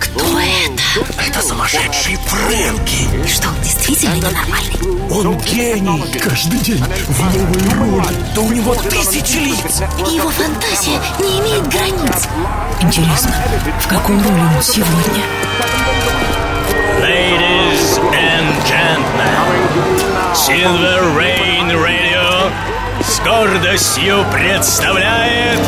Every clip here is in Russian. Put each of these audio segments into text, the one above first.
Кто это? Это сумасшедший Фрэнки. Что, он действительно ненормальный? Он гений. Каждый день в новой роли. Да у него тысячи лиц. И его фантазия не имеет границ. Интересно, в какой роли он сегодня? Ladies and gentlemen, Silver Rain Radio с гордостью представляет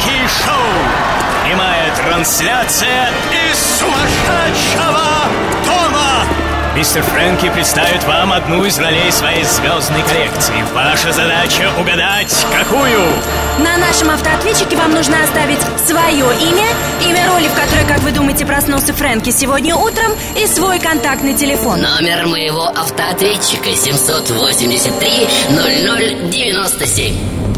Фрэнки Шоу. Прямая трансляция из сумасшедшего дома. Мистер Фрэнки представит вам одну из ролей своей звездной коллекции. Ваша задача угадать, какую? На нашем автоответчике вам нужно оставить свое имя, имя роли, в которой, как вы думаете, проснулся Фрэнки сегодня утром, и свой контактный телефон. Номер моего автоответчика 783 0097.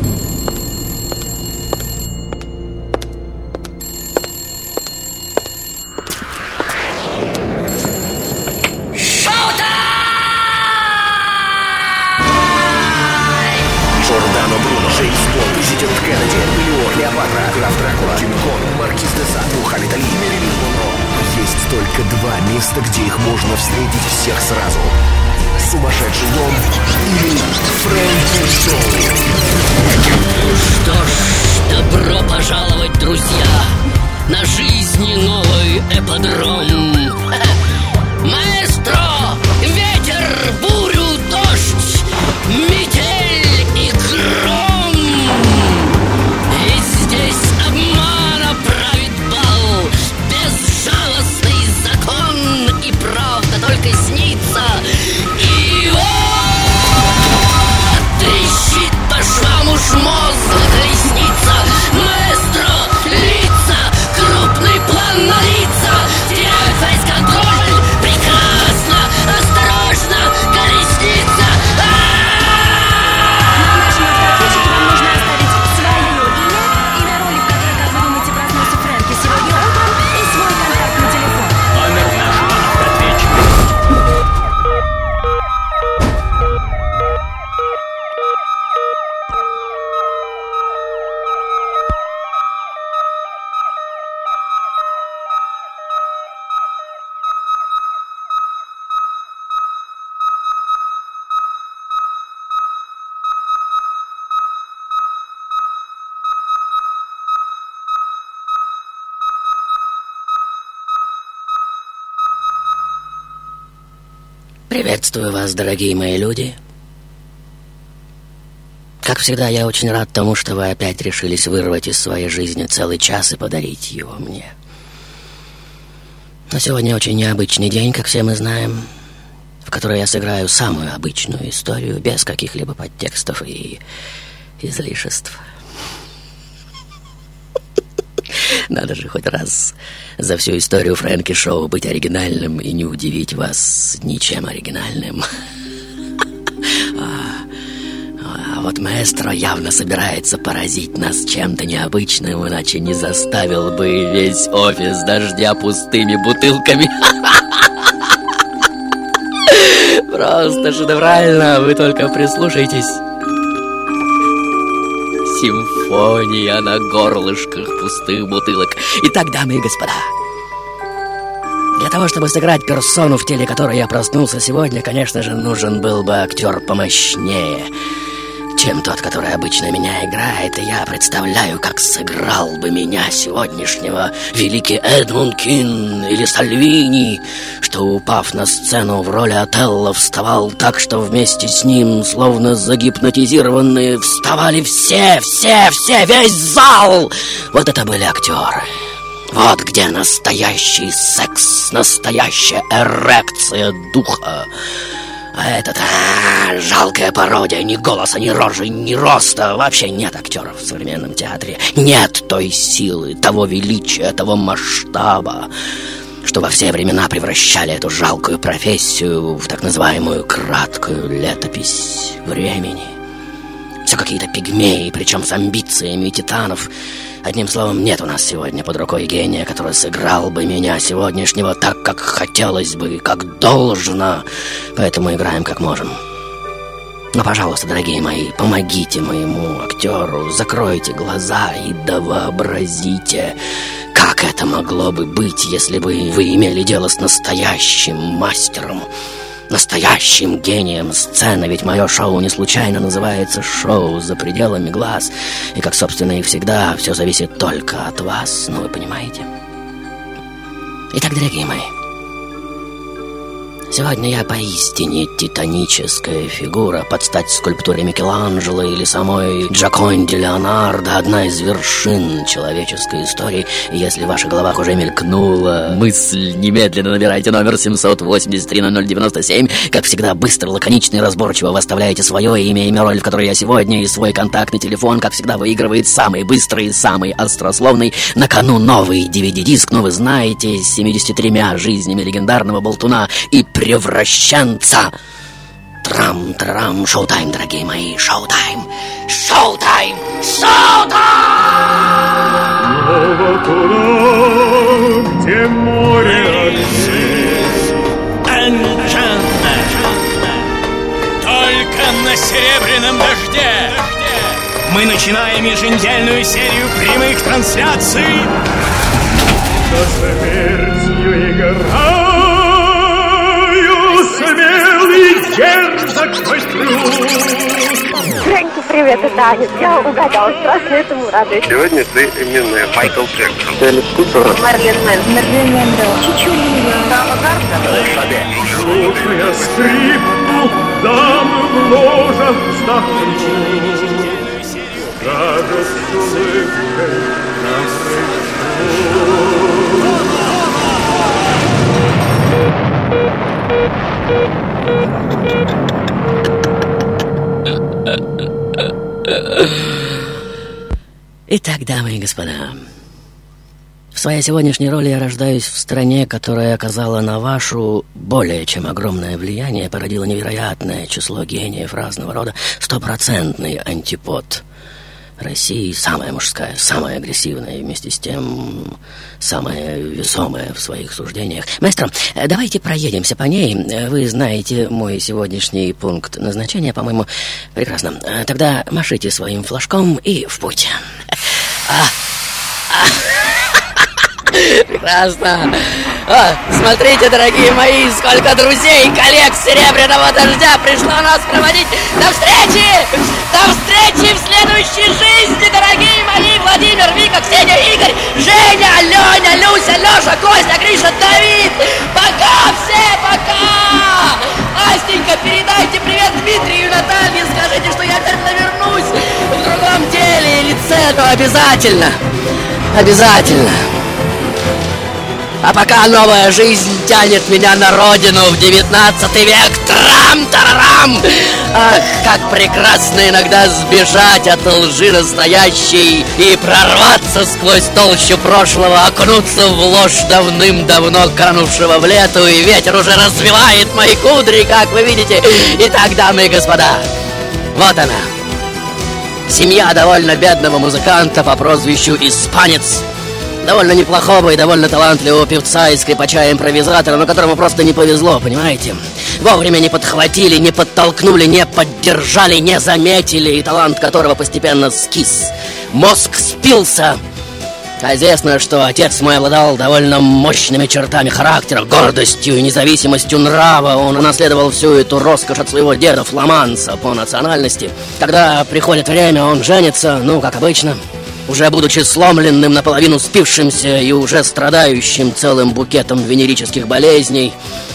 Можно встретить всех сразу. Сумасшедший дом или Фрэнки Шоу. Что ж, добро пожаловать, друзья, на жизни новый эподром. Приветствую вас, дорогие мои люди. Как всегда, я очень рад тому, что вы опять решились вырвать из своей жизни целый час и подарить его мне. Но сегодня очень необычный день, как все мы знаем, в который я сыграю самую обычную историю, без каких-либо подтекстов и излишеств. Надо же хоть раз за всю историю Фрэнки Шоу быть оригинальным и не удивить вас ничем оригинальным. А, а вот маэстро явно собирается поразить нас чем-то необычным, иначе не заставил бы весь офис дождя пустыми бутылками. Просто шедеврально, вы только прислушайтесь. Симфония на горлышках пустых бутылок. Итак, дамы и господа, для того, чтобы сыграть персону, в теле которой я проснулся сегодня, конечно же, нужен был бы актер помощнее, чем тот, который обычно меня играет. И я представляю, как сыграл бы меня сегодняшнего великий Эдмунд Кин или Сальвини, что, упав на сцену в роли Отелло, вставал так, что вместе с ним, словно загипнотизированные, вставали все, все, все, весь зал. Вот это были актеры. Вот где настоящий секс, настоящая эрекция духа. А этот, а, жалкая пародия, ни голоса, ни рожи, ни роста. Вообще нет актеров в современном театре. Нет той силы, того величия, того масштаба, что во все времена превращали эту жалкую профессию в так называемую краткую летопись времени. Все какие-то пигмеи, причем с амбициями титанов. Одним словом, нет у нас сегодня под рукой гения, который сыграл бы меня сегодняшнего так, как хотелось бы, как должно. Поэтому играем как можем. Но, пожалуйста, дорогие мои, помогите моему актеру, закройте глаза и да вообразите, как это могло бы быть, если бы вы имели дело с настоящим мастером, настоящим гением сцены, ведь мое шоу не случайно называется «Шоу за пределами глаз», и, как, собственно, и всегда, все зависит только от вас, ну, вы понимаете? Итак, дорогие мои, Сегодня я поистине титаническая фигура под стать скульптуре Микеланджело или самой Джаконди Леонардо, одна из вершин человеческой истории. И если в ваших головах уже мелькнула мысль, немедленно набирайте номер 783-0097. Как всегда, быстро, лаконично и разборчиво вы оставляете свое имя, имя, роль, в которой я сегодня, и свой контактный телефон, как всегда, выигрывает самый быстрый и самый острословный. На кону новый DVD-диск, но вы знаете, с 73 жизнями легендарного болтуна и превращенца. Трам-трам, шоу-тайм, дорогие мои, шоу-тайм, шоу-тайм, шоу-тайм! где море Только на серебряном дожде мы начинаем еженедельную серию прямых трансляций. Фрэнки, привет, это Аня. Я угадала, страшно этому радуюсь. Сегодня ты именно Майкл Джексон. Марлен Мэн. Марлен Мэндо. Чичулина. Слушая скрипку, дамы в ложах вздохнут. Даже с улыбкой нам Итак, дамы и господа, в своей сегодняшней роли я рождаюсь в стране, которая оказала на вашу более чем огромное влияние, породила невероятное число гениев разного рода, стопроцентный антипод России, самая мужская, самая агрессивная и вместе с тем самая весомая в своих суждениях. Маэстро, э, давайте проедемся по ней. Э, Вы знаете мой сегодняшний пункт назначения, по-моему, прекрасно. Э, Тогда машите своим флажком и в путь. А, Прекрасно. О, смотрите, дорогие мои, сколько друзей, коллег Серебряного Дождя пришло нас проводить. До встречи! До встречи в следующей жизни, дорогие мои! Владимир, Вика, Ксения, Игорь, Женя, Леня, Люся, Леша, Костя, Гриша, Давид! Пока все, пока! Настенька, передайте привет Дмитрию и Наталье, скажите, что я обязательно вернусь в другом деле и лице, но обязательно, обязательно. А пока новая жизнь тянет меня на родину в девятнадцатый век. Трам-тарарам! Ах, как прекрасно иногда сбежать от лжи настоящей и прорваться сквозь толщу прошлого, окунуться в ложь давным-давно канувшего в лету, и ветер уже развивает мои кудри, как вы видите. Итак, дамы и господа, вот она. Семья довольно бедного музыканта по прозвищу Испанец довольно неплохого и довольно талантливого певца и скрипача-импровизатора, но которому просто не повезло, понимаете? Вовремя не подхватили, не подтолкнули, не поддержали, не заметили, и талант которого постепенно скис. Мозг спился. А известно, что отец мой обладал довольно мощными чертами характера, гордостью и независимостью нрава. Он унаследовал всю эту роскошь от своего деда фламанца по национальности. Когда приходит время, он женится, ну, как обычно, уже будучи сломленным, наполовину спившимся и уже страдающим целым букетом венерических болезней,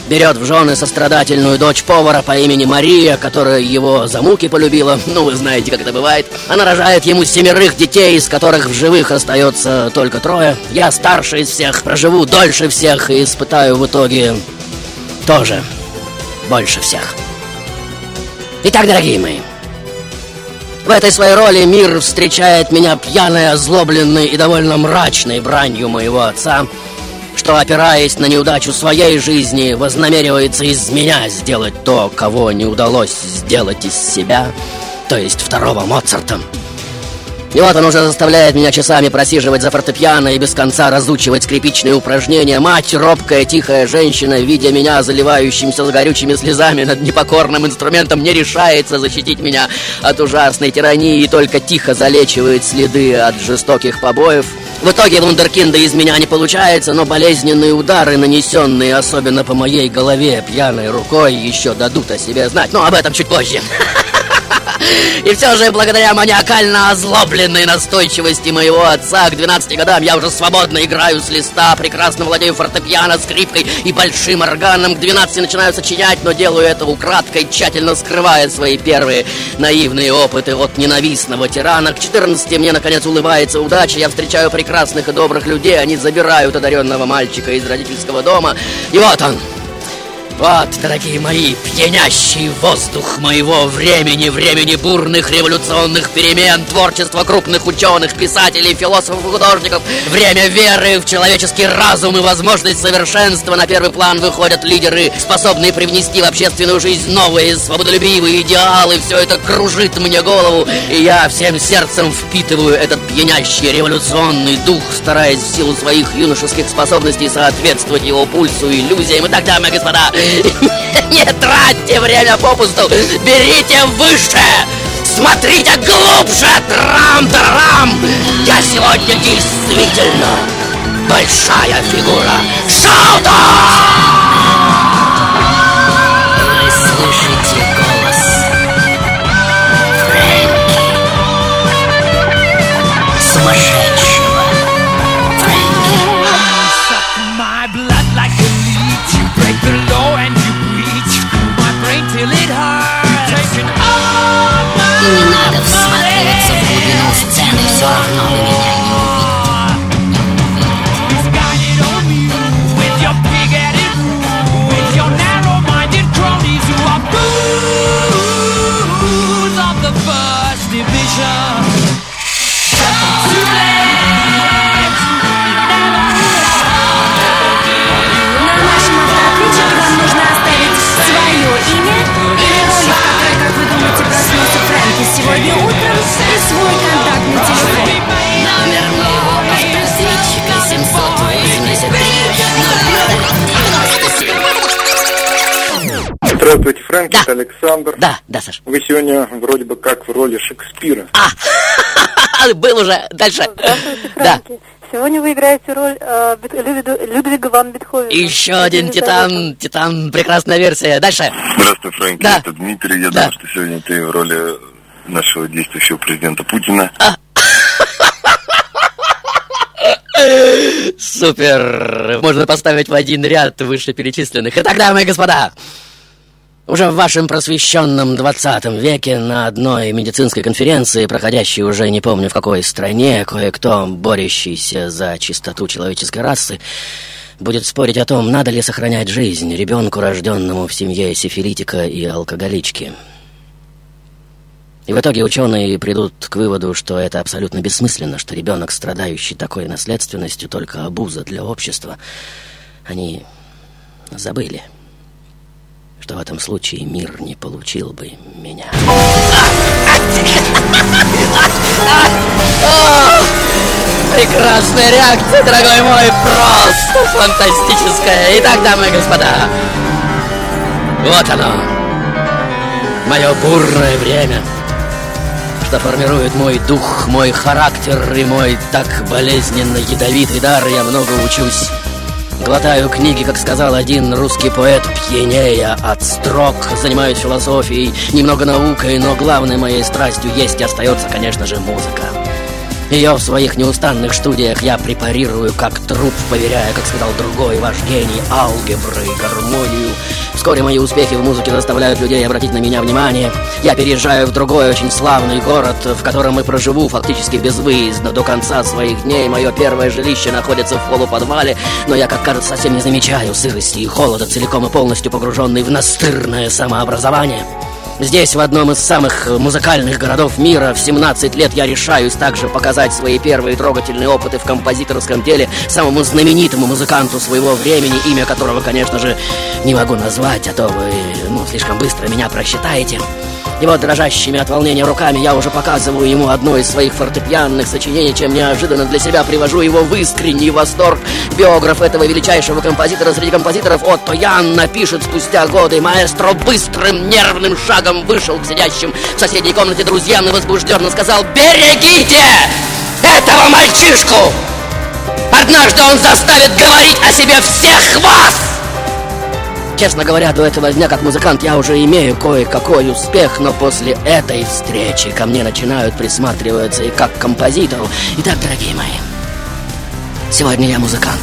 берет в жены сострадательную дочь повара по имени Мария, которая его за муки полюбила. Ну, вы знаете, как это бывает. Она рожает ему семерых детей, из которых в живых остается только трое. Я старший из всех, проживу дольше всех и испытаю в итоге тоже больше всех. Итак, дорогие мои, в этой своей роли мир встречает меня пьяной, озлобленной и довольно мрачной бранью моего отца, что, опираясь на неудачу своей жизни, вознамеривается из меня сделать то, кого не удалось сделать из себя, то есть второго Моцарта. И вот он уже заставляет меня часами просиживать за фортепиано и без конца разучивать скрипичные упражнения. Мать, робкая, тихая женщина, видя меня заливающимся с горючими слезами над непокорным инструментом, не решается защитить меня от ужасной тирании и только тихо залечивает следы от жестоких побоев. В итоге вундеркинда из меня не получается, но болезненные удары, нанесенные особенно по моей голове пьяной рукой, еще дадут о себе знать. Но об этом чуть позже. И все же, благодаря маниакально озлобленной настойчивости моего отца, к 12 годам я уже свободно играю с листа, прекрасно владею фортепиано, скрипкой и большим органом. К 12 начинаю сочинять, но делаю это украдкой, тщательно скрывая свои первые наивные опыты от ненавистного тирана. К 14 мне, наконец, улыбается удача, я встречаю прекрасных и добрых людей, они забирают одаренного мальчика из родительского дома. И вот он, вот, дорогие мои, пьянящий воздух моего времени, времени бурных революционных перемен, творчества крупных ученых, писателей, философов и художников, время веры в человеческий разум и возможность совершенства. На первый план выходят лидеры, способные привнести в общественную жизнь новые свободолюбивые идеалы. Все это кружит мне голову, и я всем сердцем впитываю этот пьянящий революционный дух, стараясь в силу своих юношеских способностей соответствовать его пульсу, иллюзиям. И так, и господа, Не тратьте время попусту! Берите выше! Смотрите глубже! Трам-трам! Я сегодня действительно большая фигура! Шаута! Вы слышите свой контактный телефон. Номер моего автоответчика 783 Здравствуйте, Фрэнк, Да. это Александр. Да, да, Саш. Вы сегодня вроде бы как в роли Шекспира. А, был уже. Дальше. Здравствуйте, Да. Фрэнки. Сегодня вы играете роль э, Людвига, ван Бетховена. Еще один титан, титан, прекрасная версия. Дальше. Здравствуй, Фрэнки, Да. это Дмитрий. Я Да. думаю, что сегодня ты в роли нашего действующего президента Путина. Супер! Можно поставить в один ряд вышеперечисленных. Итак, дамы и господа, уже в вашем просвещенном 20 веке на одной медицинской конференции, проходящей уже не помню в какой стране, кое-кто, борющийся за чистоту человеческой расы, будет спорить о том, надо ли сохранять жизнь ребенку, рожденному в семье сифилитика и алкоголички. И в итоге ученые придут к выводу, что это абсолютно бессмысленно, что ребенок, страдающий такой наследственностью, только обуза для общества. Они забыли, что в этом случае мир не получил бы меня. Прекрасная реакция, дорогой мой, просто фантастическая. Итак, дамы и господа, вот оно, мое бурное время что формирует мой дух, мой характер и мой так болезненно ядовитый дар. Я много учусь. Глотаю книги, как сказал один русский поэт, пьянея от строк. Занимаюсь философией, немного наукой, но главной моей страстью есть и остается, конечно же, музыка. Ее в своих неустанных студиях я препарирую как труп, поверяя, как сказал другой ваш гений, алгебры и гармонию. Вскоре мои успехи в музыке заставляют людей обратить на меня внимание. Я переезжаю в другой очень славный город, в котором и проживу фактически безвыездно до конца своих дней. Мое первое жилище находится в полуподвале, но я, как кажется, совсем не замечаю сырости и холода, целиком и полностью погруженный в настырное самообразование. Здесь, в одном из самых э, музыкальных городов мира, в 17 лет я решаюсь также показать свои первые трогательные опыты в композиторском деле самому знаменитому музыканту своего времени, имя которого, конечно же, не могу назвать, а то вы ну, слишком быстро меня просчитаете. Вот дрожащими от волнения руками я уже показываю ему одно из своих фортепианных сочинений, чем неожиданно для себя привожу его в искренний восторг. Биограф этого величайшего композитора среди композиторов Отто Ян напишет спустя годы. Маэстро быстрым нервным шагом вышел к сидящим в соседней комнате друзьям и возбужденно сказал «Берегите этого мальчишку! Однажды он заставит говорить о себе всех вас!» Честно говоря, до этого дня как музыкант я уже имею кое-какой успех, но после этой встречи ко мне начинают присматриваться и как композитору. Итак, дорогие мои, сегодня я музыкант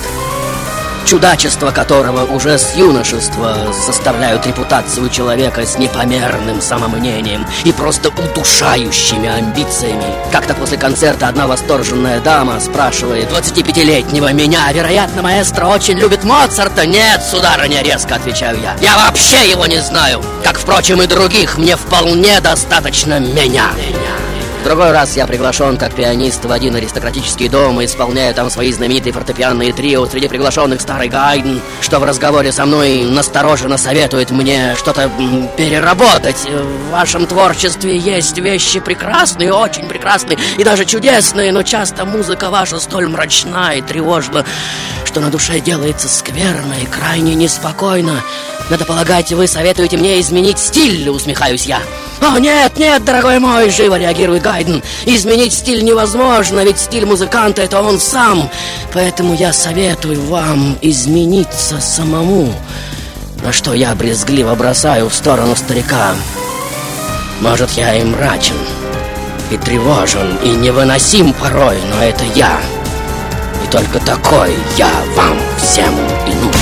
чудачество которого уже с юношества составляют репутацию человека с непомерным самомнением и просто удушающими амбициями. Как-то после концерта одна восторженная дама спрашивает 25-летнего меня, вероятно, маэстро очень любит Моцарта. Нет, сударыня, резко отвечаю я. Я вообще его не знаю. Как, впрочем, и других, мне вполне достаточно меня. меня другой раз я приглашен как пианист в один аристократический дом и исполняю там свои знаменитые фортепианные трио. Среди приглашенных старый Гайден, что в разговоре со мной настороженно советует мне что-то переработать. В вашем творчестве есть вещи прекрасные, очень прекрасные и даже чудесные, но часто музыка ваша столь мрачна и тревожна, что на душе делается скверно и крайне неспокойно. Надо полагать, вы советуете мне изменить стиль, усмехаюсь я. «О, нет, нет, дорогой мой!» — живо реагирует Гайден. «Изменить стиль невозможно, ведь стиль музыканта — это он сам. Поэтому я советую вам измениться самому». На что я брезгливо бросаю в сторону старика. Может, я и мрачен, и тревожен, и невыносим порой, но это я. И только такой я вам всем и нужен.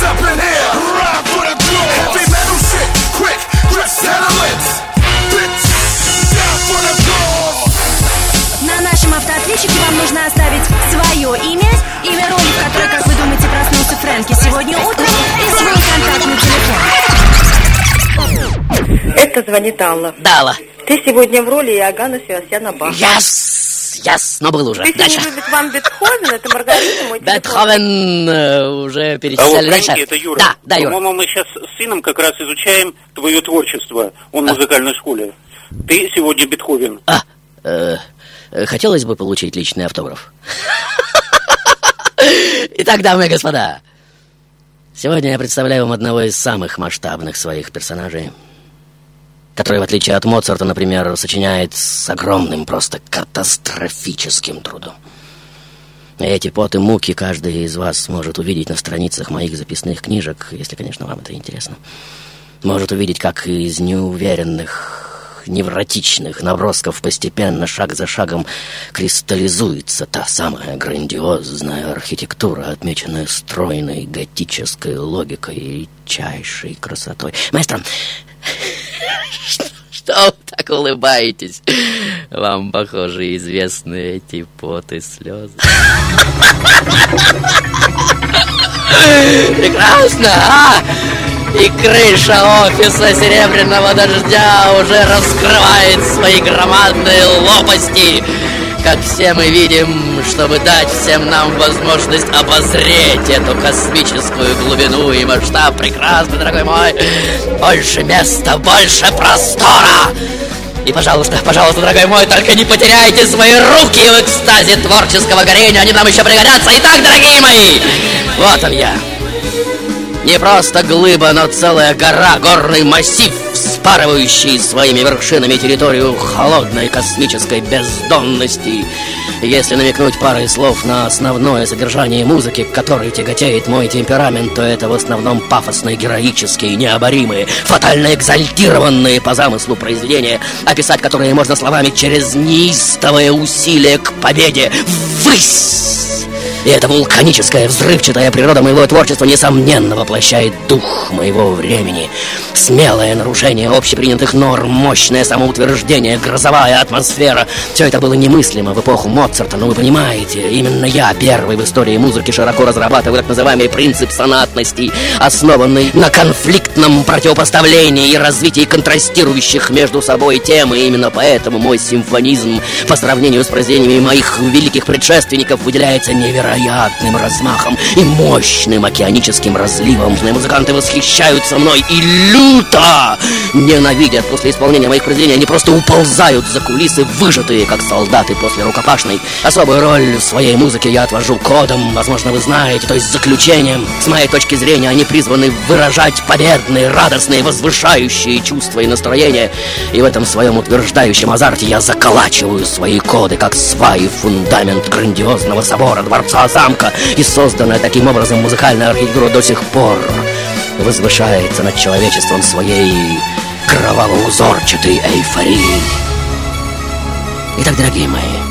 But soldiers up in here. Ride for the glory. Heavy metal shit, quick, grip settlements. Bitch, down for the glory. На нашем автоответчике вам нужно оставить свое имя, имя роли, в которой, как вы думаете, проснулся Фрэнки сегодня утром, и свой контактный телефон. Это звонит Алла. Дала. Ты сегодня в роли Иоганна Севастьяна Баха. Яс, яс, но был уже. Ты Дальше. вам Бетховен, это Маргарита, мой телефон. Бетховен э, уже перечисляли дальше. Фрэнки, это Юра. Да, да, Юра. По-моему, мы сейчас с сыном как раз изучаем твое творчество. Он в музыкальной школе. Ты сегодня Бетховен. А, э, э, хотелось бы получить личный автограф. Итак, дамы и господа, сегодня я представляю вам одного из самых масштабных своих персонажей, который, в отличие от Моцарта, например, сочиняет с огромным, просто катастрофическим трудом. Эти поты муки каждый из вас может увидеть на страницах моих записных книжек, если, конечно, вам это интересно. Может увидеть, как из неуверенных, невротичных набросков постепенно, шаг за шагом, кристаллизуется та самая грандиозная архитектура, отмеченная стройной готической логикой и редчайшей красотой. Маэстро, что вы так улыбаетесь? Вам, похоже, известны эти поты слезы. Прекрасно, а? И крыша офиса Серебряного Дождя уже раскрывает свои громадные лопасти. Как все мы видим, чтобы дать всем нам возможность обозреть эту космическую глубину и масштаб. Прекрасно, дорогой мой. Больше места, больше простора. И, пожалуйста, пожалуйста, дорогой мой, только не потеряйте свои руки в экстазе творческого горения. Они нам еще пригодятся. Итак, дорогие мои, вот он я. Не просто глыба, но целая гора, горный массив, вспарывающий своими вершинами территорию холодной космической бездонности. Если намекнуть парой слов на основное содержание музыки, к которой тяготеет мой темперамент, то это в основном пафосные, героические, необоримые, фатально экзальтированные по замыслу произведения, описать которые можно словами через неистовое усилие к победе. Ввысь! И эта вулканическая, взрывчатая природа моего творчества несомненно воплощает дух моего времени. Смелое нарушение общепринятых норм, мощное самоутверждение, грозовая атмосфера. Все это было немыслимо в эпоху Моцарта, но вы понимаете, именно я первый в истории музыки широко разрабатываю так называемый принцип сонатности, основанный на конфликтном противопоставлении и развитии контрастирующих между собой тем, и именно поэтому мой симфонизм по сравнению с произведениями моих великих предшественников выделяется невероятно невероятным размахом и мощным океаническим разливом. Музыканты восхищаются мной и люто ненавидят после исполнения моих произведений. Они просто уползают за кулисы, выжатые, как солдаты после рукопашной. Особую роль в своей музыке я отвожу кодом, возможно, вы знаете, то есть заключением. С моей точки зрения, они призваны выражать победные, радостные, возвышающие чувства и настроения. И в этом своем утверждающем азарте я заколачиваю свои коды, как сваи фундамент грандиозного собора, дворца замка, и созданная таким образом музыкальная архитектура до сих пор возвышается над человечеством своей кроваво-узорчатой эйфорией. Итак, дорогие мои,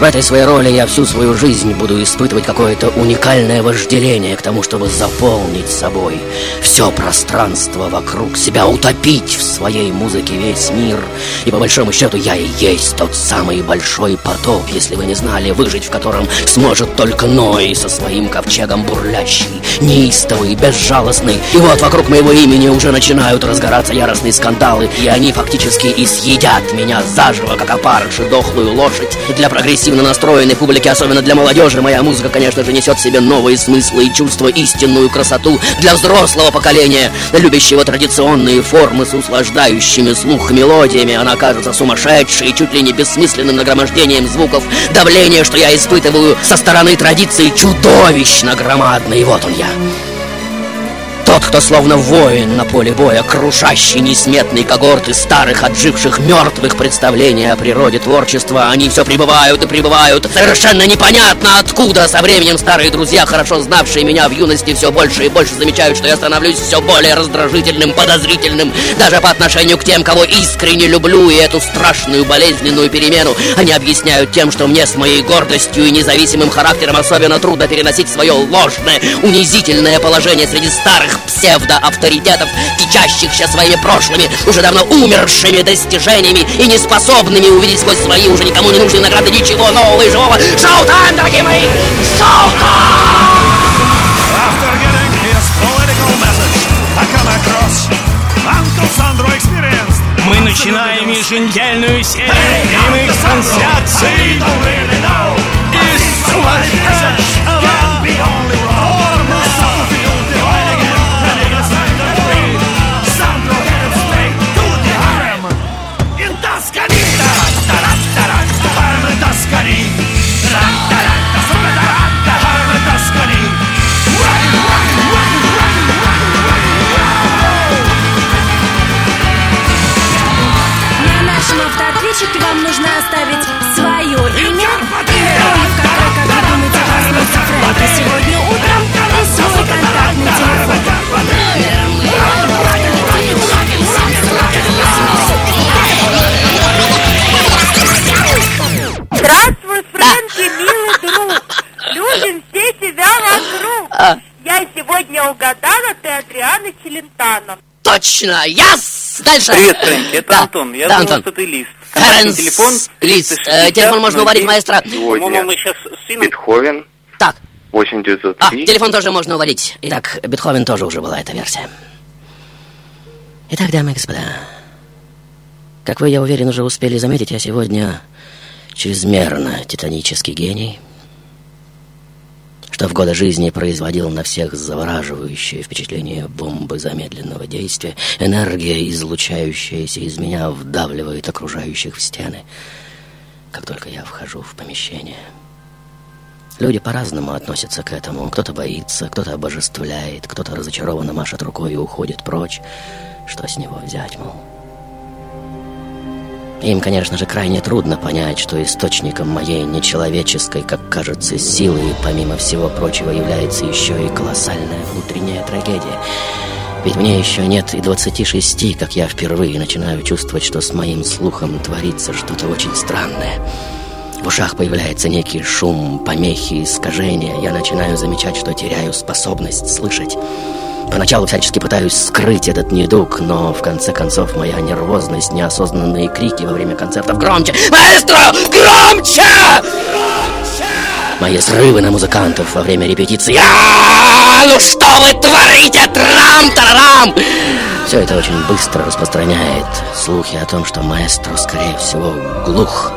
в этой своей роли я всю свою жизнь буду испытывать какое-то уникальное вожделение к тому, чтобы заполнить собой все пространство вокруг себя, утопить в своей музыке весь мир. И по большому счету я и есть тот самый большой потоп, если вы не знали, выжить в котором сможет только Ной со своим ковчегом бурлящий, неистовый, безжалостный. И вот вокруг моего имени уже начинают разгораться яростные скандалы, и они фактически и съедят меня заживо, как опарыши дохлую лошадь. Для прогрессивного прогрессивно настроенной публике, особенно для молодежи, моя музыка, конечно же, несет в себе новые смыслы и чувства, истинную красоту для взрослого поколения, любящего традиционные формы с услаждающими слух мелодиями. Она кажется сумасшедшей, чуть ли не бессмысленным нагромождением звуков. Давление, что я испытываю со стороны традиции, чудовищно громадно. И вот он я. Тот, кто словно воин на поле боя, крушащий несметные когорты старых, отживших мертвых представлений о природе творчества, они все прибывают и прибывают. Совершенно непонятно откуда. Со временем старые друзья, хорошо знавшие меня в юности, все больше и больше замечают, что я становлюсь все более раздражительным, подозрительным, даже по отношению к тем, кого искренне люблю, и эту страшную болезненную перемену они объясняют тем, что мне с моей гордостью и независимым характером особенно трудно переносить свое ложное, унизительное положение среди старых псевдоавторитетов, кичащихся своими прошлыми, уже давно умершими достижениями и неспособными увидеть сквозь свои уже никому не нужные награды ничего нового и живого. Шоу-тайм, дорогие мои! Шоу-тайм! Мы начинаем еженедельную серию прямых трансляций из Фрэнки сегодня утром, свой контактный телефон. Здравствуй, Фрэнки, милый друг. Любим все тебя вокруг. Я сегодня угадала, ты Адриана Челентано. Точно! Яс! Дальше! Привет, Фрэнки, это Да. Антон. Я Да, думал, Антон. что ты лист. Ференс телефон. Лист. 360, Э, телефон можно уварить, 09. маэстро. По-моему, мы сейчас с сыном... Бетховен. Так. 8903. А, телефон тоже можно уводить. Итак, Бетховен тоже уже была эта версия. Итак, дамы и господа, как вы, я уверен, уже успели заметить, я сегодня чрезмерно титанический гений, что в годы жизни производил на всех завораживающее впечатление бомбы замедленного действия. Энергия, излучающаяся из меня, вдавливает окружающих в стены, как только я вхожу в помещение. Люди по-разному относятся к этому. Кто-то боится, кто-то обожествляет, кто-то разочарованно машет рукой и уходит прочь. Что с него взять, мол? Им, конечно же, крайне трудно понять, что источником моей нечеловеческой, как кажется, силы, помимо всего прочего, является еще и колоссальная внутренняя трагедия. Ведь мне еще нет и 26, как я впервые начинаю чувствовать, что с моим слухом творится что-то очень странное. В ушах появляется некий шум, помехи, искажения. Я начинаю замечать, что теряю способность слышать. Поначалу всячески пытаюсь скрыть этот недуг, но в конце концов моя нервозность, неосознанные крики во время концертов «Громче! Маэстро! Громче!» Мои срывы на музыкантов во время репетиции «А, Ну что вы творите? Трам-тарарам!» Все это очень быстро распространяет слухи о том, что маэстро, скорее всего, глух.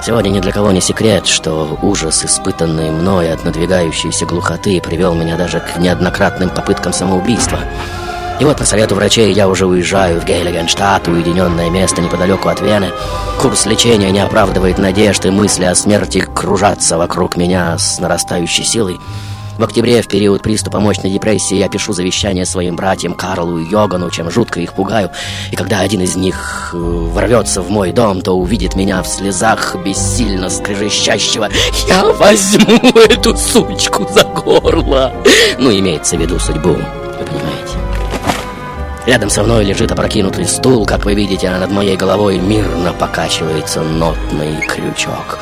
Сегодня ни для кого не секрет, что ужас, испытанный мной от надвигающейся глухоты, привел меня даже к неоднократным попыткам самоубийства. И вот по совету врачей я уже уезжаю в Гейлегенштадт, уединенное место неподалеку от Вены. Курс лечения не оправдывает надежд, и мысли о смерти кружатся вокруг меня с нарастающей силой. В октябре, в период приступа мощной депрессии, я пишу завещание своим братьям Карлу и Йогану, чем жутко их пугаю. И когда один из них э, ворвется в мой дом, то увидит меня в слезах бессильно скрежещащего «Я возьму эту сучку за горло!» Ну, имеется в виду судьбу, вы понимаете. Рядом со мной лежит опрокинутый стул, как вы видите, а над моей головой мирно покачивается нотный крючок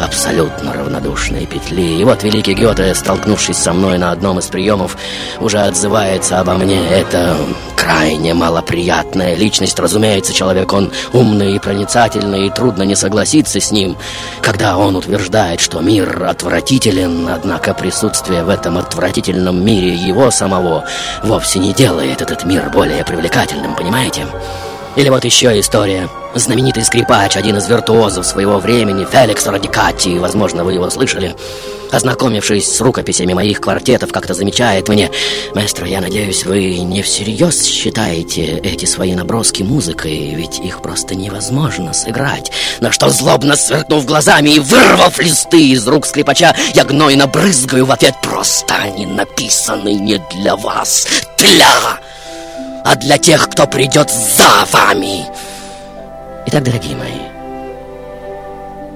абсолютно равнодушные петли. И вот великий Гёте, столкнувшись со мной на одном из приемов, уже отзывается обо мне. Это крайне малоприятная личность. Разумеется, человек он умный и проницательный, и трудно не согласиться с ним, когда он утверждает, что мир отвратителен, однако присутствие в этом отвратительном мире его самого вовсе не делает этот мир более привлекательным, понимаете? Или вот еще история. Знаменитый скрипач, один из виртуозов своего времени, Феликс Радикати, возможно, вы его слышали, ознакомившись с рукописями моих квартетов, как-то замечает мне, «Маэстро, я надеюсь, вы не всерьез считаете эти свои наброски музыкой, ведь их просто невозможно сыграть». На что, злобно сверкнув глазами и вырвав листы из рук скрипача, я гнойно брызгаю в ответ, «Просто они написаны не для вас, для...» а для тех, кто придет за вами. Итак, дорогие мои,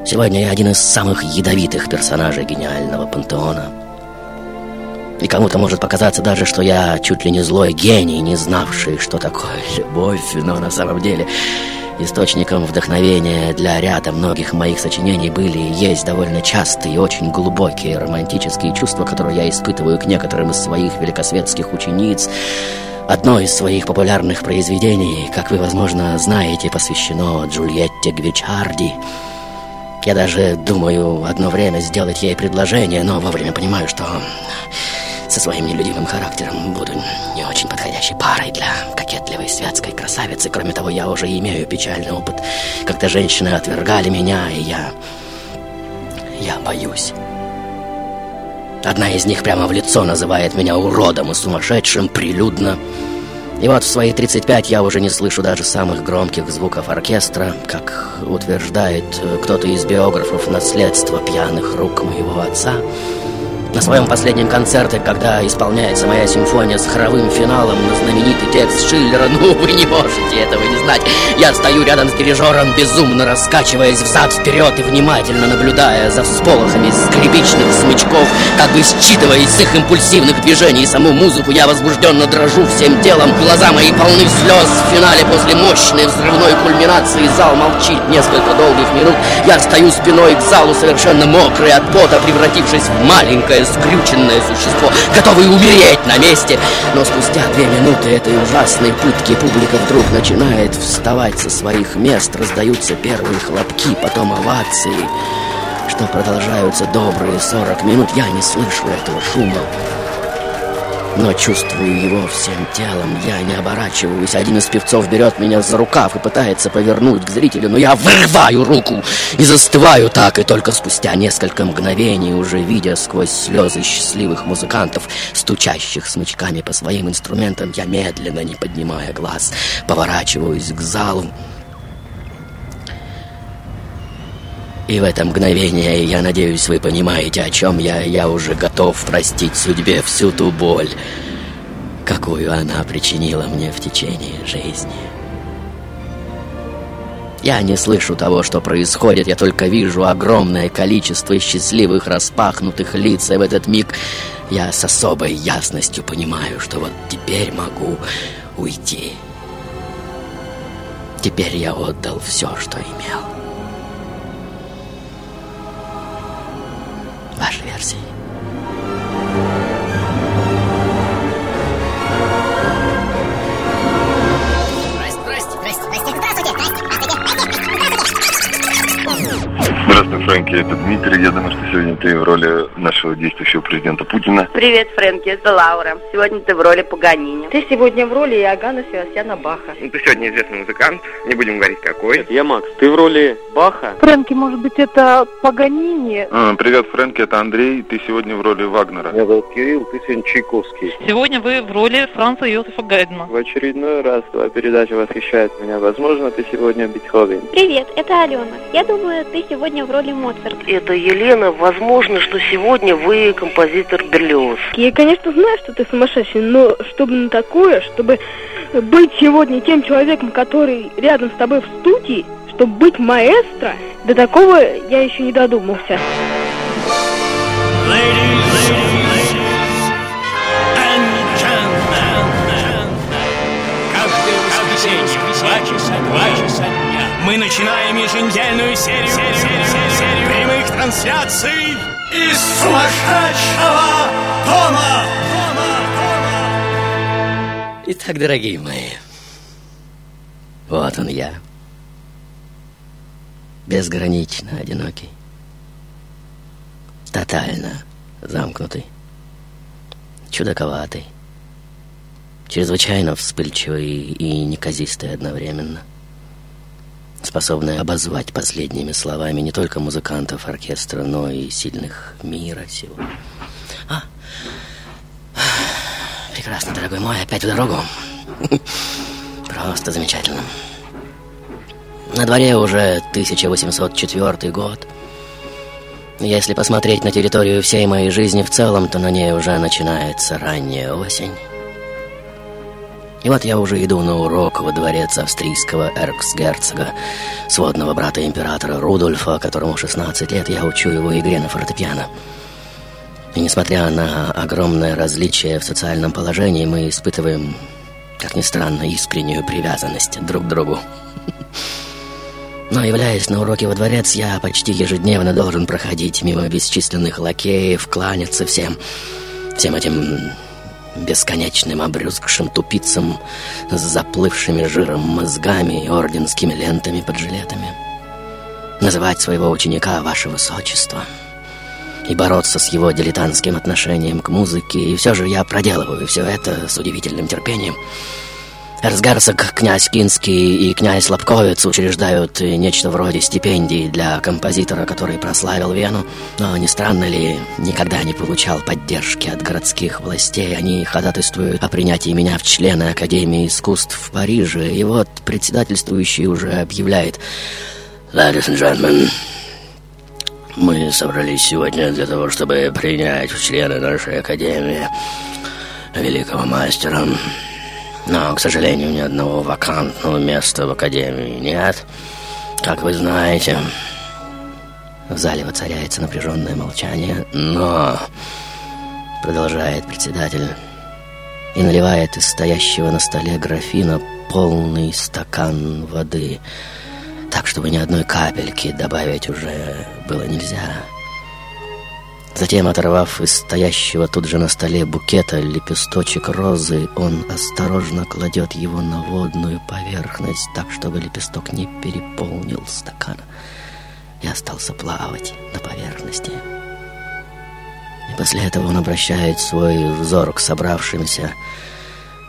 сегодня я один из самых ядовитых персонажей гениального пантеона. И кому-то может показаться даже, что я чуть ли не злой гений, не знавший, что такое любовь, но на самом деле источником вдохновения для ряда многих моих сочинений были и есть довольно частые и очень глубокие романтические чувства, которые я испытываю к некоторым из своих великосветских учениц, Одно из своих популярных произведений, как вы, возможно, знаете, посвящено Джульетте Гвичарди. Я даже думаю одно время сделать ей предложение, но вовремя понимаю, что со своим нелюдимым характером буду не очень подходящей парой для кокетливой святской красавицы. Кроме того, я уже имею печальный опыт. Когда женщины отвергали меня, и я... Я боюсь. Одна из них прямо в лицо называет меня уродом и сумасшедшим прилюдно. И вот в свои 35 я уже не слышу даже самых громких звуков оркестра, как утверждает кто-то из биографов наследства пьяных рук моего отца – на своем последнем концерте, когда исполняется моя симфония с хоровым финалом на знаменитый текст Шиллера, ну, вы не можете этого не знать. Я стою рядом с дирижером, безумно раскачиваясь взад-вперед и внимательно наблюдая за всполохами скрипичных смычков, как бы считывая из их импульсивных движений саму музыку, я возбужденно дрожу всем телом, глаза мои полны слез. В финале после мощной взрывной кульминации зал молчит несколько долгих минут. Я стою спиной к залу, совершенно мокрый от пота, превратившись в маленькое скрюченное существо, готовое умереть на месте. Но спустя две минуты этой ужасной пытки публика вдруг начинает вставать со своих мест, раздаются первые хлопки, потом овации, что продолжаются добрые сорок минут. Я не слышу этого шума но чувствую его всем телом. Я не оборачиваюсь. Один из певцов берет меня за рукав и пытается повернуть к зрителю, но я вырываю руку и застываю так, и только спустя несколько мгновений, уже видя сквозь слезы счастливых музыкантов, стучащих смычками по своим инструментам, я медленно, не поднимая глаз, поворачиваюсь к залу. И в это мгновение, я надеюсь, вы понимаете, о чем я, я уже готов простить судьбе всю ту боль, какую она причинила мне в течение жизни. Я не слышу того, что происходит, я только вижу огромное количество счастливых распахнутых лиц, и в этот миг я с особой ясностью понимаю, что вот теперь могу уйти. Теперь я отдал все, что имел. Ваши Здравствуй, Фрэнки, это Дмитрий. Я думаю, что сегодня ты в роли нашего действующего президента Путина. Привет, Фрэнки, это Лаура. Сегодня ты в роли Паганини. Ты сегодня в роли Иоганна Севастьяна Баха. Ну, ты сегодня известный музыкант, не будем говорить какой. Я Макс, ты в роли Баха? Фрэнки, может быть, это Паганини? А, привет, Фрэнки, это Андрей. Ты сегодня в роли Вагнера. Меня зовут Кирилл, ты сегодня Чайковский. Сегодня вы в роли Франца Йосифа Гайдна. В очередной раз твоя передача восхищает меня. Возможно, ты сегодня Бетховен. Привет, это Алена. Я думаю, ты сегодня в роли Моцарта. Это Елена. Возможно, что сегодня вы композитор Берлиоз. Я, конечно, знаю, что ты сумасшедший, но чтобы на такое, чтобы быть сегодня тем человеком, который рядом с тобой в студии, чтобы быть маэстро, до такого я еще не додумался. Каждое воскресенье в два часа, два часа дня мы начинаем еженедельную серию, серию, серию, серию трансляций из сумасшедшего дома. Итак, дорогие мои, вот он я. Безгранично одинокий. Тотально замкнутый. Чудаковатый. Чрезвычайно вспыльчивый и неказистый одновременно. Способный обозвать последними словами не только музыкантов оркестра, но и сильных мира сего. А, прекрасно, дорогой мой, опять в дорогу. Просто замечательно. На дворе уже 1804 год. Если посмотреть на территорию всей моей жизни в целом, то на ней уже начинается ранняя осень. И вот я уже иду на урок во дворец австрийского эрксгерцога, сводного брата императора Рудольфа, которому 16 лет, я учу его игре на фортепиано. И несмотря на огромное различие в социальном положении, мы испытываем, как ни странно, искреннюю привязанность друг к другу. Но, являясь на уроке во дворец, я почти ежедневно должен проходить мимо бесчисленных лакеев, кланяться всем, всем этим бесконечным обрюзгшим тупицам с заплывшими жиром мозгами и орденскими лентами под жилетами. Называть своего ученика «Ваше Высочество» и бороться с его дилетантским отношением к музыке, и все же я проделываю все это с удивительным терпением. Эрцгерцог, князь Кинский и князь Лобковец учреждают нечто вроде стипендии для композитора, который прославил Вену. Но не странно ли, никогда не получал поддержки от городских властей. Они ходатайствуют о принятии меня в члены Академии искусств в Париже. И вот председательствующий уже объявляет «Ladies and gentlemen, мы собрались сегодня для того, чтобы принять в члены нашей Академии великого мастера». Но, к сожалению, ни одного вакантного места в академии нет. Как вы знаете, в зале воцаряется напряженное молчание, но, продолжает председатель, и наливает из стоящего на столе графина полный стакан воды, так, чтобы ни одной капельки добавить уже было нельзя. Затем, оторвав из стоящего тут же на столе букета лепесточек розы, он осторожно кладет его на водную поверхность, так, чтобы лепесток не переполнил стакан и остался плавать на поверхности. И после этого он обращает свой взор к собравшимся.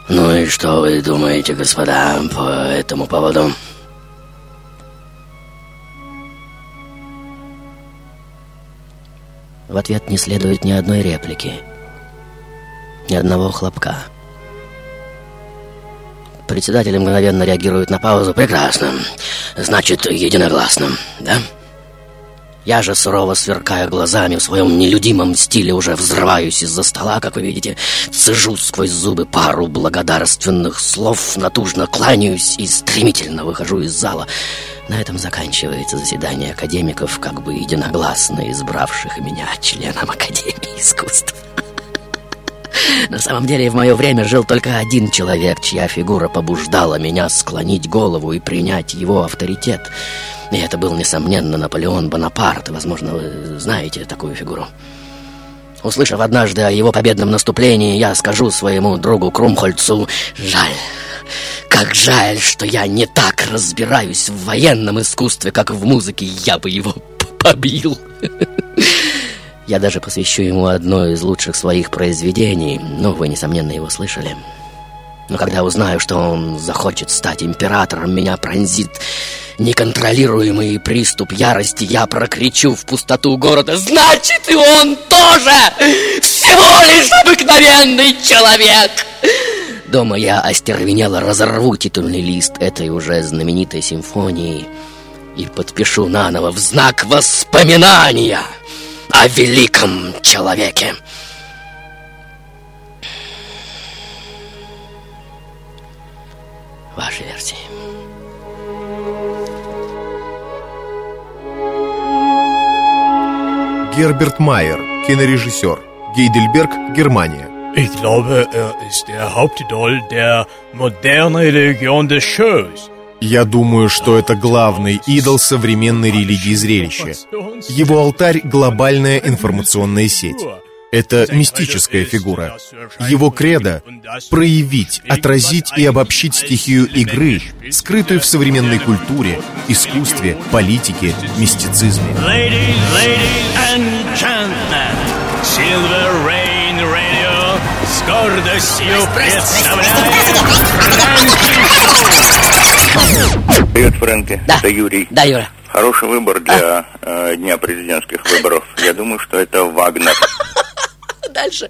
«Ну и что вы думаете, господа, по этому поводу?» В ответ не следует ни одной реплики, ни одного хлопка. Председатель мгновенно реагирует на паузу. «Прекрасно. Значит, единогласно, да?» Я же сурово сверкая глазами в своем нелюдимом стиле уже взрываюсь из-за стола, как вы видите, цежу сквозь зубы пару благодарственных слов, натужно кланяюсь и стремительно выхожу из зала, На этом заканчивается заседание академиков, как бы единогласно избравших меня членом Академии искусств. На самом деле в мое время жил только один человек, чья фигура побуждала меня склонить голову и принять его авторитет. И это был, несомненно, Наполеон Бонапарт. Возможно, вы знаете такую фигуру. Услышав однажды о его победном наступлении, я скажу своему другу Крумхольцу «Жаль, как жаль, что я не так разбираюсь в военном искусстве, как в музыке, я бы его побил». Я даже посвящу ему одно из лучших своих произведений. Ну, вы, несомненно, его слышали. Но когда узнаю, что он захочет стать императором, меня пронзит неконтролируемый приступ ярости. Я прокричу в пустоту города «Значит, и он тоже всего лишь обыкновенный человек!» Дома я остервенело разорву титульный лист этой уже знаменитой симфонии и подпишу наново в знак воспоминания – о великом человеке. Ваши версии. Герберт Майер, кинорежиссер. Гейдельберг, Германия. Ich glaube, er ist der Hauptidol der modernen Religion des Shows. Я думаю, что это главный идол современной религии зрелища. Его алтарь — глобальная информационная сеть. Это мистическая фигура. Его кредо — проявить, отразить и обобщить стихию игры, скрытую в современной культуре, искусстве, политике, мистицизме. Ladies, ladies and gentlemen, Silver Rain Radio с гордостью представляет Привет, Фрэнки. Да. Это Юрий. Да, Юра. Хороший выбор для э, дня президентских выборов. Я думаю, что это Вагнер. Дальше.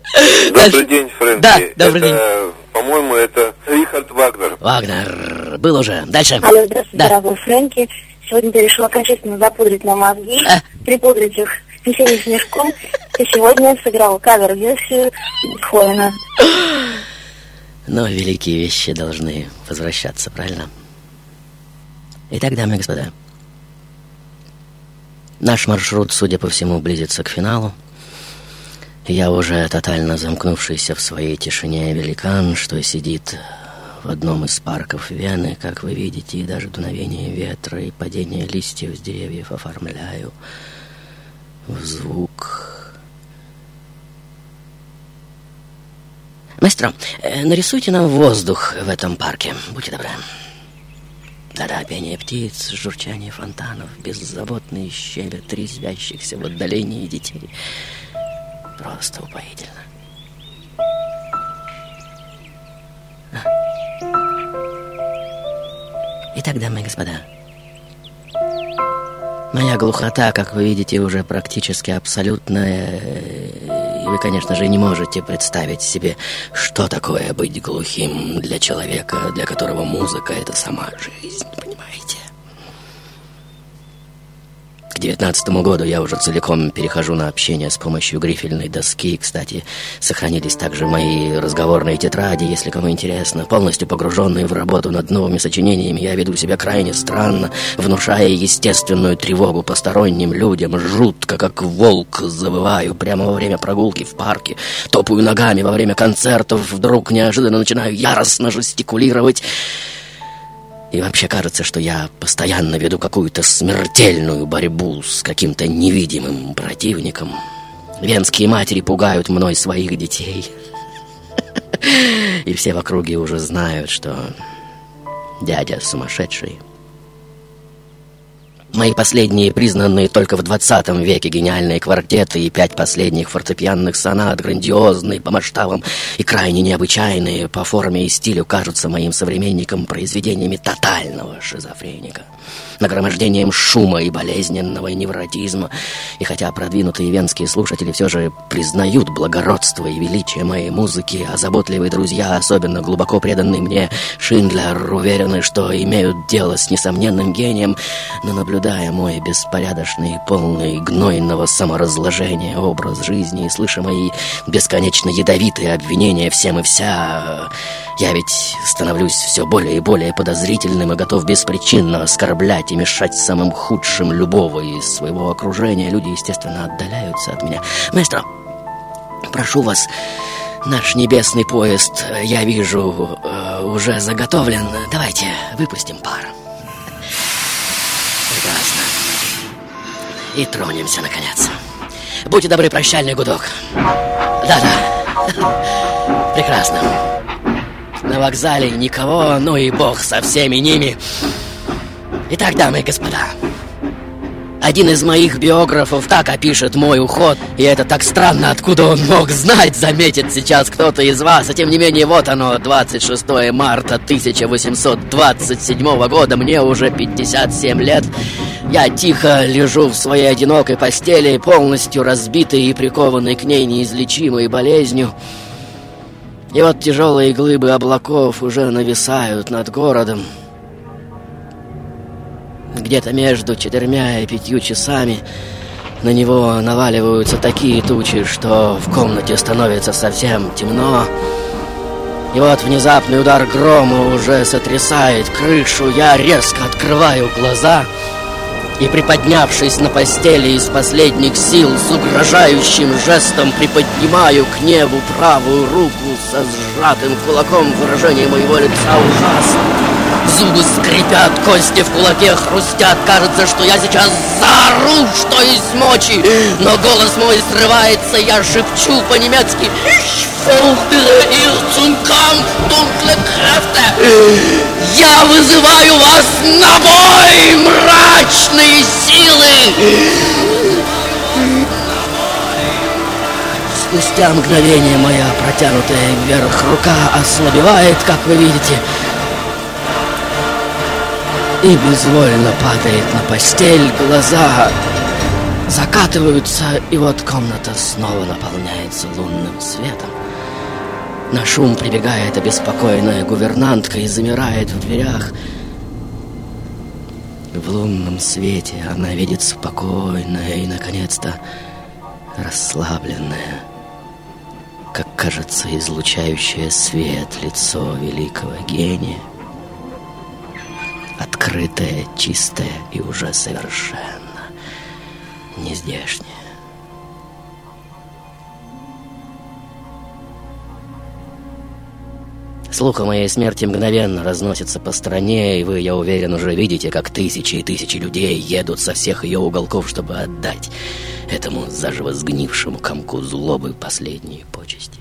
Добрый день, Фрэнки. Да, добрый это, день. По-моему, это Рихард Вагнер. Вагнер. Был уже. Дальше. Алло, здравствуйте, Да. дорогой Фрэнки. Сегодня ты решил окончательно запудрить нам мозги, А? припудрить их весенним снежком. Ты сегодня сыграл кавер-версию Бетховена. Но великие вещи должны возвращаться, правильно? Итак, дамы и господа, наш маршрут, судя по всему, близится к финалу. Я уже тотально замкнувшийся в своей тишине великан, что сидит в одном из парков Вены, как вы видите, и даже дуновение ветра и падение листьев с деревьев оформляю в звук. Маэстро, э, нарисуйте нам воздух в этом парке, будьте добры. Да-да, пение птиц, журчание фонтанов, беззаботный щебет резвящихся в отдалении детей. Просто упоительно. Итак, дамы и господа, моя глухота, как вы видите, уже практически абсолютная. Вы, конечно же, не можете представить себе, что такое быть глухим для человека, для которого музыка — это сама жизнь, понимаете? К девятнадцатому году я уже целиком перехожу на общение с помощью грифельной доски. Кстати, сохранились также мои разговорные тетради, если кому интересно. Полностью погруженные в работу над новыми сочинениями, я веду себя крайне странно, внушая естественную тревогу посторонним людям. Жутко, как волк, забываю прямо во время прогулки в парке. Топаю ногами во время концертов, вдруг неожиданно начинаю яростно жестикулировать. И вообще кажется, что я постоянно веду какую-то смертельную борьбу с каким-то невидимым противником. Венские матери пугают мной своих детей. И все в округе уже знают, что дядя сумасшедший. Мои последние, признанные только в 20 веке гениальные квартеты и пять последних фортепианных сонат, грандиозные по масштабам и крайне необычайные по форме и стилю, кажутся моим современникам произведениями тотального шизофреника нагромождением шума и болезненного невротизма. И хотя продвинутые венские слушатели все же признают благородство и величие моей музыки, а заботливые друзья, особенно глубоко преданные мне Шиндлер, уверены, что имеют дело с несомненным гением, но наблюдая мой беспорядочный, полный гнойного саморазложения образ жизни и слыша мои бесконечно ядовитые обвинения всем и вся, я ведь становлюсь все более и более подозрительным и готов беспричинно оскорблять и мешать самым худшим любого из своего окружения. Люди, естественно, отдаляются от меня. Маэстро, прошу вас, наш небесный поезд, я вижу, э, уже заготовлен. Давайте выпустим пар. Прекрасно. И тронемся, наконец. Будьте добры, прощальный гудок. Да-да. Прекрасно. На вокзале никого, ну и бог со всеми ними. Итак, дамы и господа, один из моих биографов так опишет мой уход, и это так странно, откуда он мог знать, заметит сейчас кто-то из вас. А тем не менее, вот оно, 26 марта 1827 года, мне уже 57 лет. Я тихо лежу в своей одинокой постели, полностью разбитый и прикованный к ней неизлечимой болезнью. И вот тяжелые глыбы облаков уже нависают над городом. Где-то между четырьмя и пятью часами на него наваливаются такие тучи, что в комнате становится совсем темно. И вот внезапный удар грома уже сотрясает крышу. Я резко открываю глаза и, приподнявшись на постели из последних сил, с угрожающим жестом приподнимаю к небу правую руку со сжатым кулаком. Выражение моего лица ужасно. Зубы скрипят, кости в кулаке хрустят. Кажется, что я сейчас заору, что из мочи. Но голос мой срывается, я шепчу по-немецки. Я вызываю вас на бой, мрачные силы! Спустя мгновение моя протянутая вверх рука ослабевает, как вы видите и безвольно падает на постель, глаза закатываются, и вот комната снова наполняется лунным светом. На шум прибегает обеспокоенная гувернантка и замирает в дверях. В лунном свете она видит спокойное и, наконец-то, расслабленное, как кажется, излучающее свет лицо великого гения открытое, чистое и уже совершенно нездешнее. Слух о моей смерти мгновенно разносится по стране, и вы, я уверен, уже видите, как тысячи и тысячи людей едут со всех ее уголков, чтобы отдать этому заживо сгнившему комку злобы последние почести.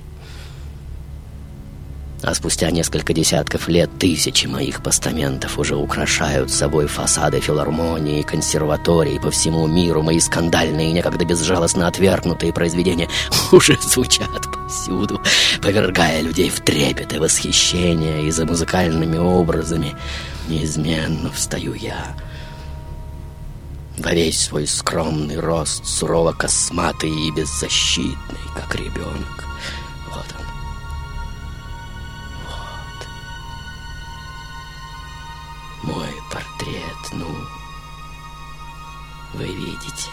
А спустя несколько десятков лет тысячи моих постаментов уже украшают собой фасады филармонии, консерватории по всему миру. Мои скандальные, некогда безжалостно отвергнутые произведения уже звучат повсюду, повергая людей в трепет и восхищение, и за музыкальными образами неизменно встаю я. Во весь свой скромный рост, сурово косматый и беззащитный, как ребенок. Мой портрет, ну, вы видите.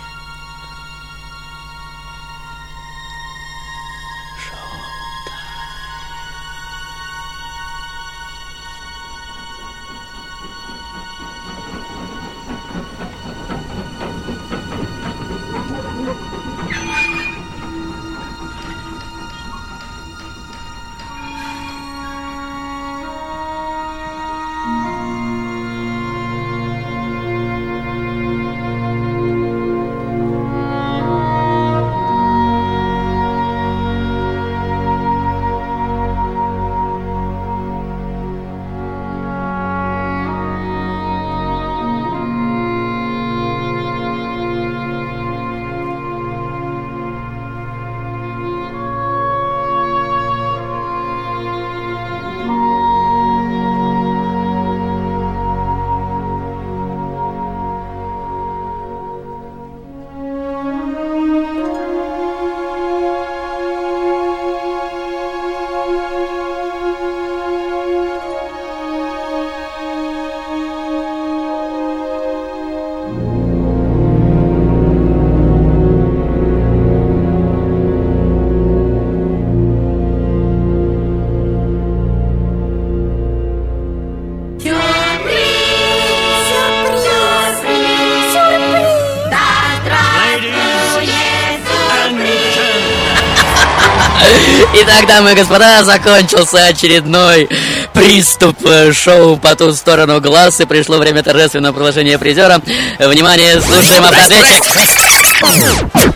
Итак, дамы и господа, закончился очередной приступ э, шоу по ту сторону глаз, и пришло время торжественного приглашения призера. Внимание, слушаем автоответчик.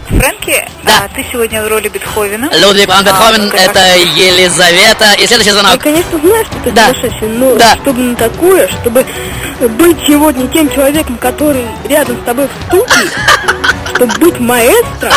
Фрэнки, да. а ты сегодня в роли Бетховена. Людвиг ван Бетховен, А, это Елизавета. И следующий звонок. Я, конечно, знаю, что ты Да. сумасшедший, но Да. чтобы на такое, чтобы быть сегодня тем человеком, который рядом с тобой в студии, чтобы быть маэстро,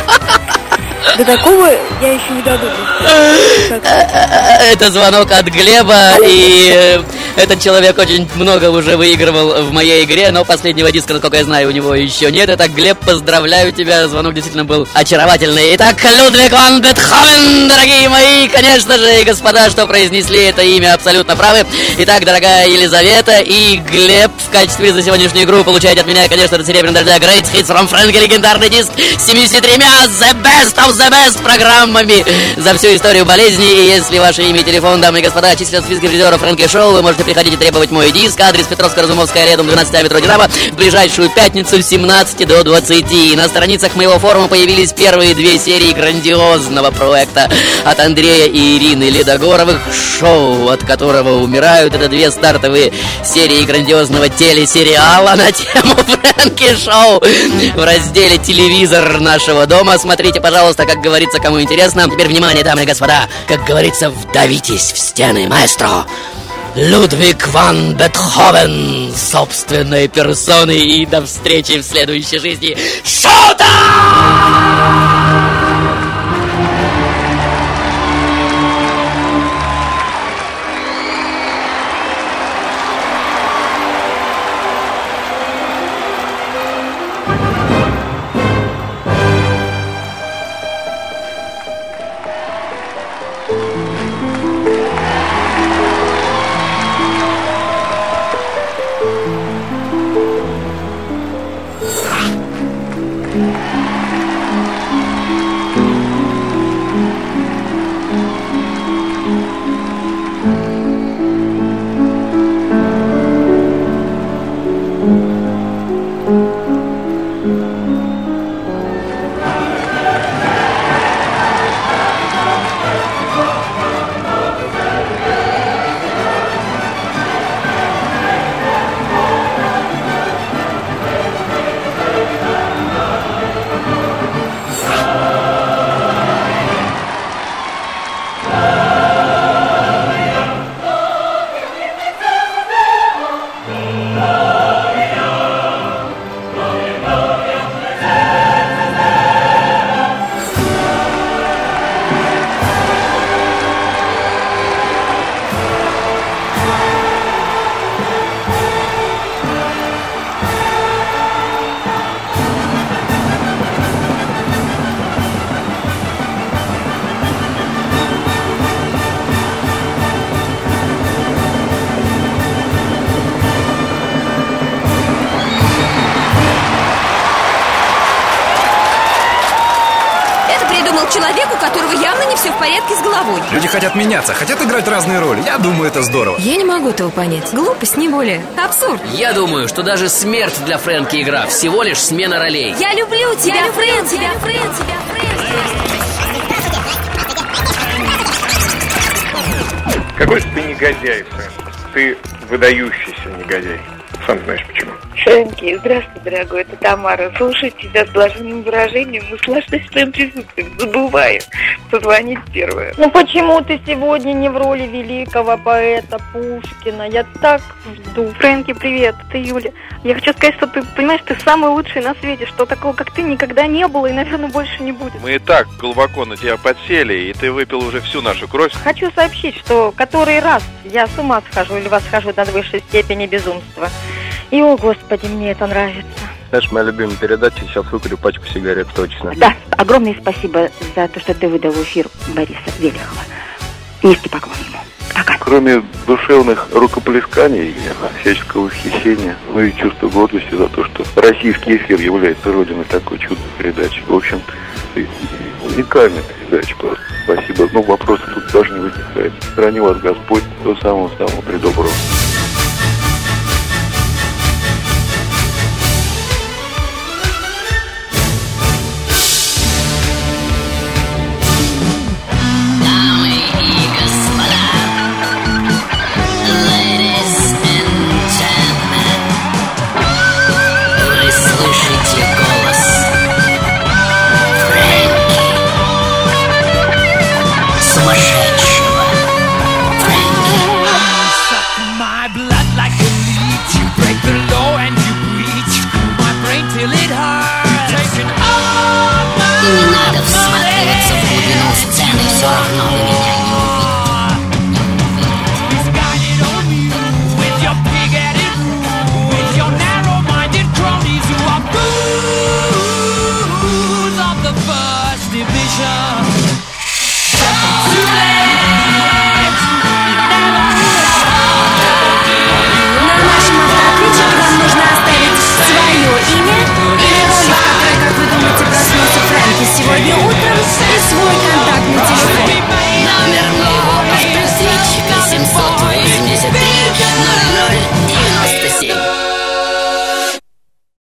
до такого я еще не додумался. Это звонок от Глеба, и э, этот человек очень много уже выигрывал в моей игре, но последнего диска, насколько я знаю, у него еще нет. Итак, Глеб, поздравляю тебя, звонок действительно был очаровательный. Итак, Людвиг ван Бетховен, дорогие мои, конечно же, и господа, что произнесли это имя, абсолютно правы. Итак, дорогая Елизавета и Глеб в качестве за сегодняшнюю игру получаете от меня, конечно, это серебряный дождя Great Hits from Frank, легендарный диск с 73 The Best of the Best программами за всю историю болезни. И если ваше имя и телефон, дамы и господа, числят в списке призеров Фрэнки Шоу, вы можете приходить и требовать мой диск. Адрес Петровская-Разумовская, рядом 12 метро Динамо, в ближайшую пятницу с 17 до 20. На страницах моего форума появились первые две серии грандиозного проекта от Андрея и Ирины Ледогоровых шоу, от которого умирают. Это две стартовые серии грандиозного телесериала на тему Фрэнки Шоу в разделе «Телевизор» нашего дома. Смотрите, пожалуйста, как говорится, кому интересно. Теперь внимание, дамы и господа. Как говорится, вдавитесь в стены, маэстро. Людвиг ван Бетховен собственной персоной и до встречи в следующей жизни. Шота! Люди хотят меняться, хотят играть разные роли. Я думаю, это здорово. Я не могу этого понять. Глупость, не более. Абсурд. Я думаю, что даже смерть для Фрэнки игра всего лишь смена ролей. Я люблю тебя, Фрэн, тебя, Фрэн, тебя, Какой же ты негодяй, Фрэнк. Ты выдающийся негодяй. Сам знаешь почему. Фрэнки, здравствуй, дорогой, это Тамара. Слушать тебя с блаженным выражением, наслаждаясь твоим присутствием. Забываю позвонить первое. Ну почему ты сегодня не в роли великого поэта Пушкина? Я так жду. Фрэнки, привет, это Юля. Я хочу сказать, что ты, понимаешь, ты самый лучший на свете, что такого, как ты, никогда не было и, наверное, больше не будет. Мы и так глубоко на тебя подсели, и ты выпил уже всю нашу кровь. Хочу сообщить, что который раз я с ума схожу или восхожу до высшей степени безумства. И, о господи, мне это нравится. Знаешь, моя любимая передача, сейчас выкурю пачку сигарет точно. Да, огромное спасибо за то, что ты выдал в эфир Бориса Велихова. Низкий поклон ему. Кроме душевных рукоплесканий и всяческого восхищения, ну и чувство гордости за то, что российский эфир является родиной такой чудной передачи. В общем, уникальная передача просто. Спасибо. Ну, вопросов тут даже не возникает. Храни вас Господь до самого-самого предоброго.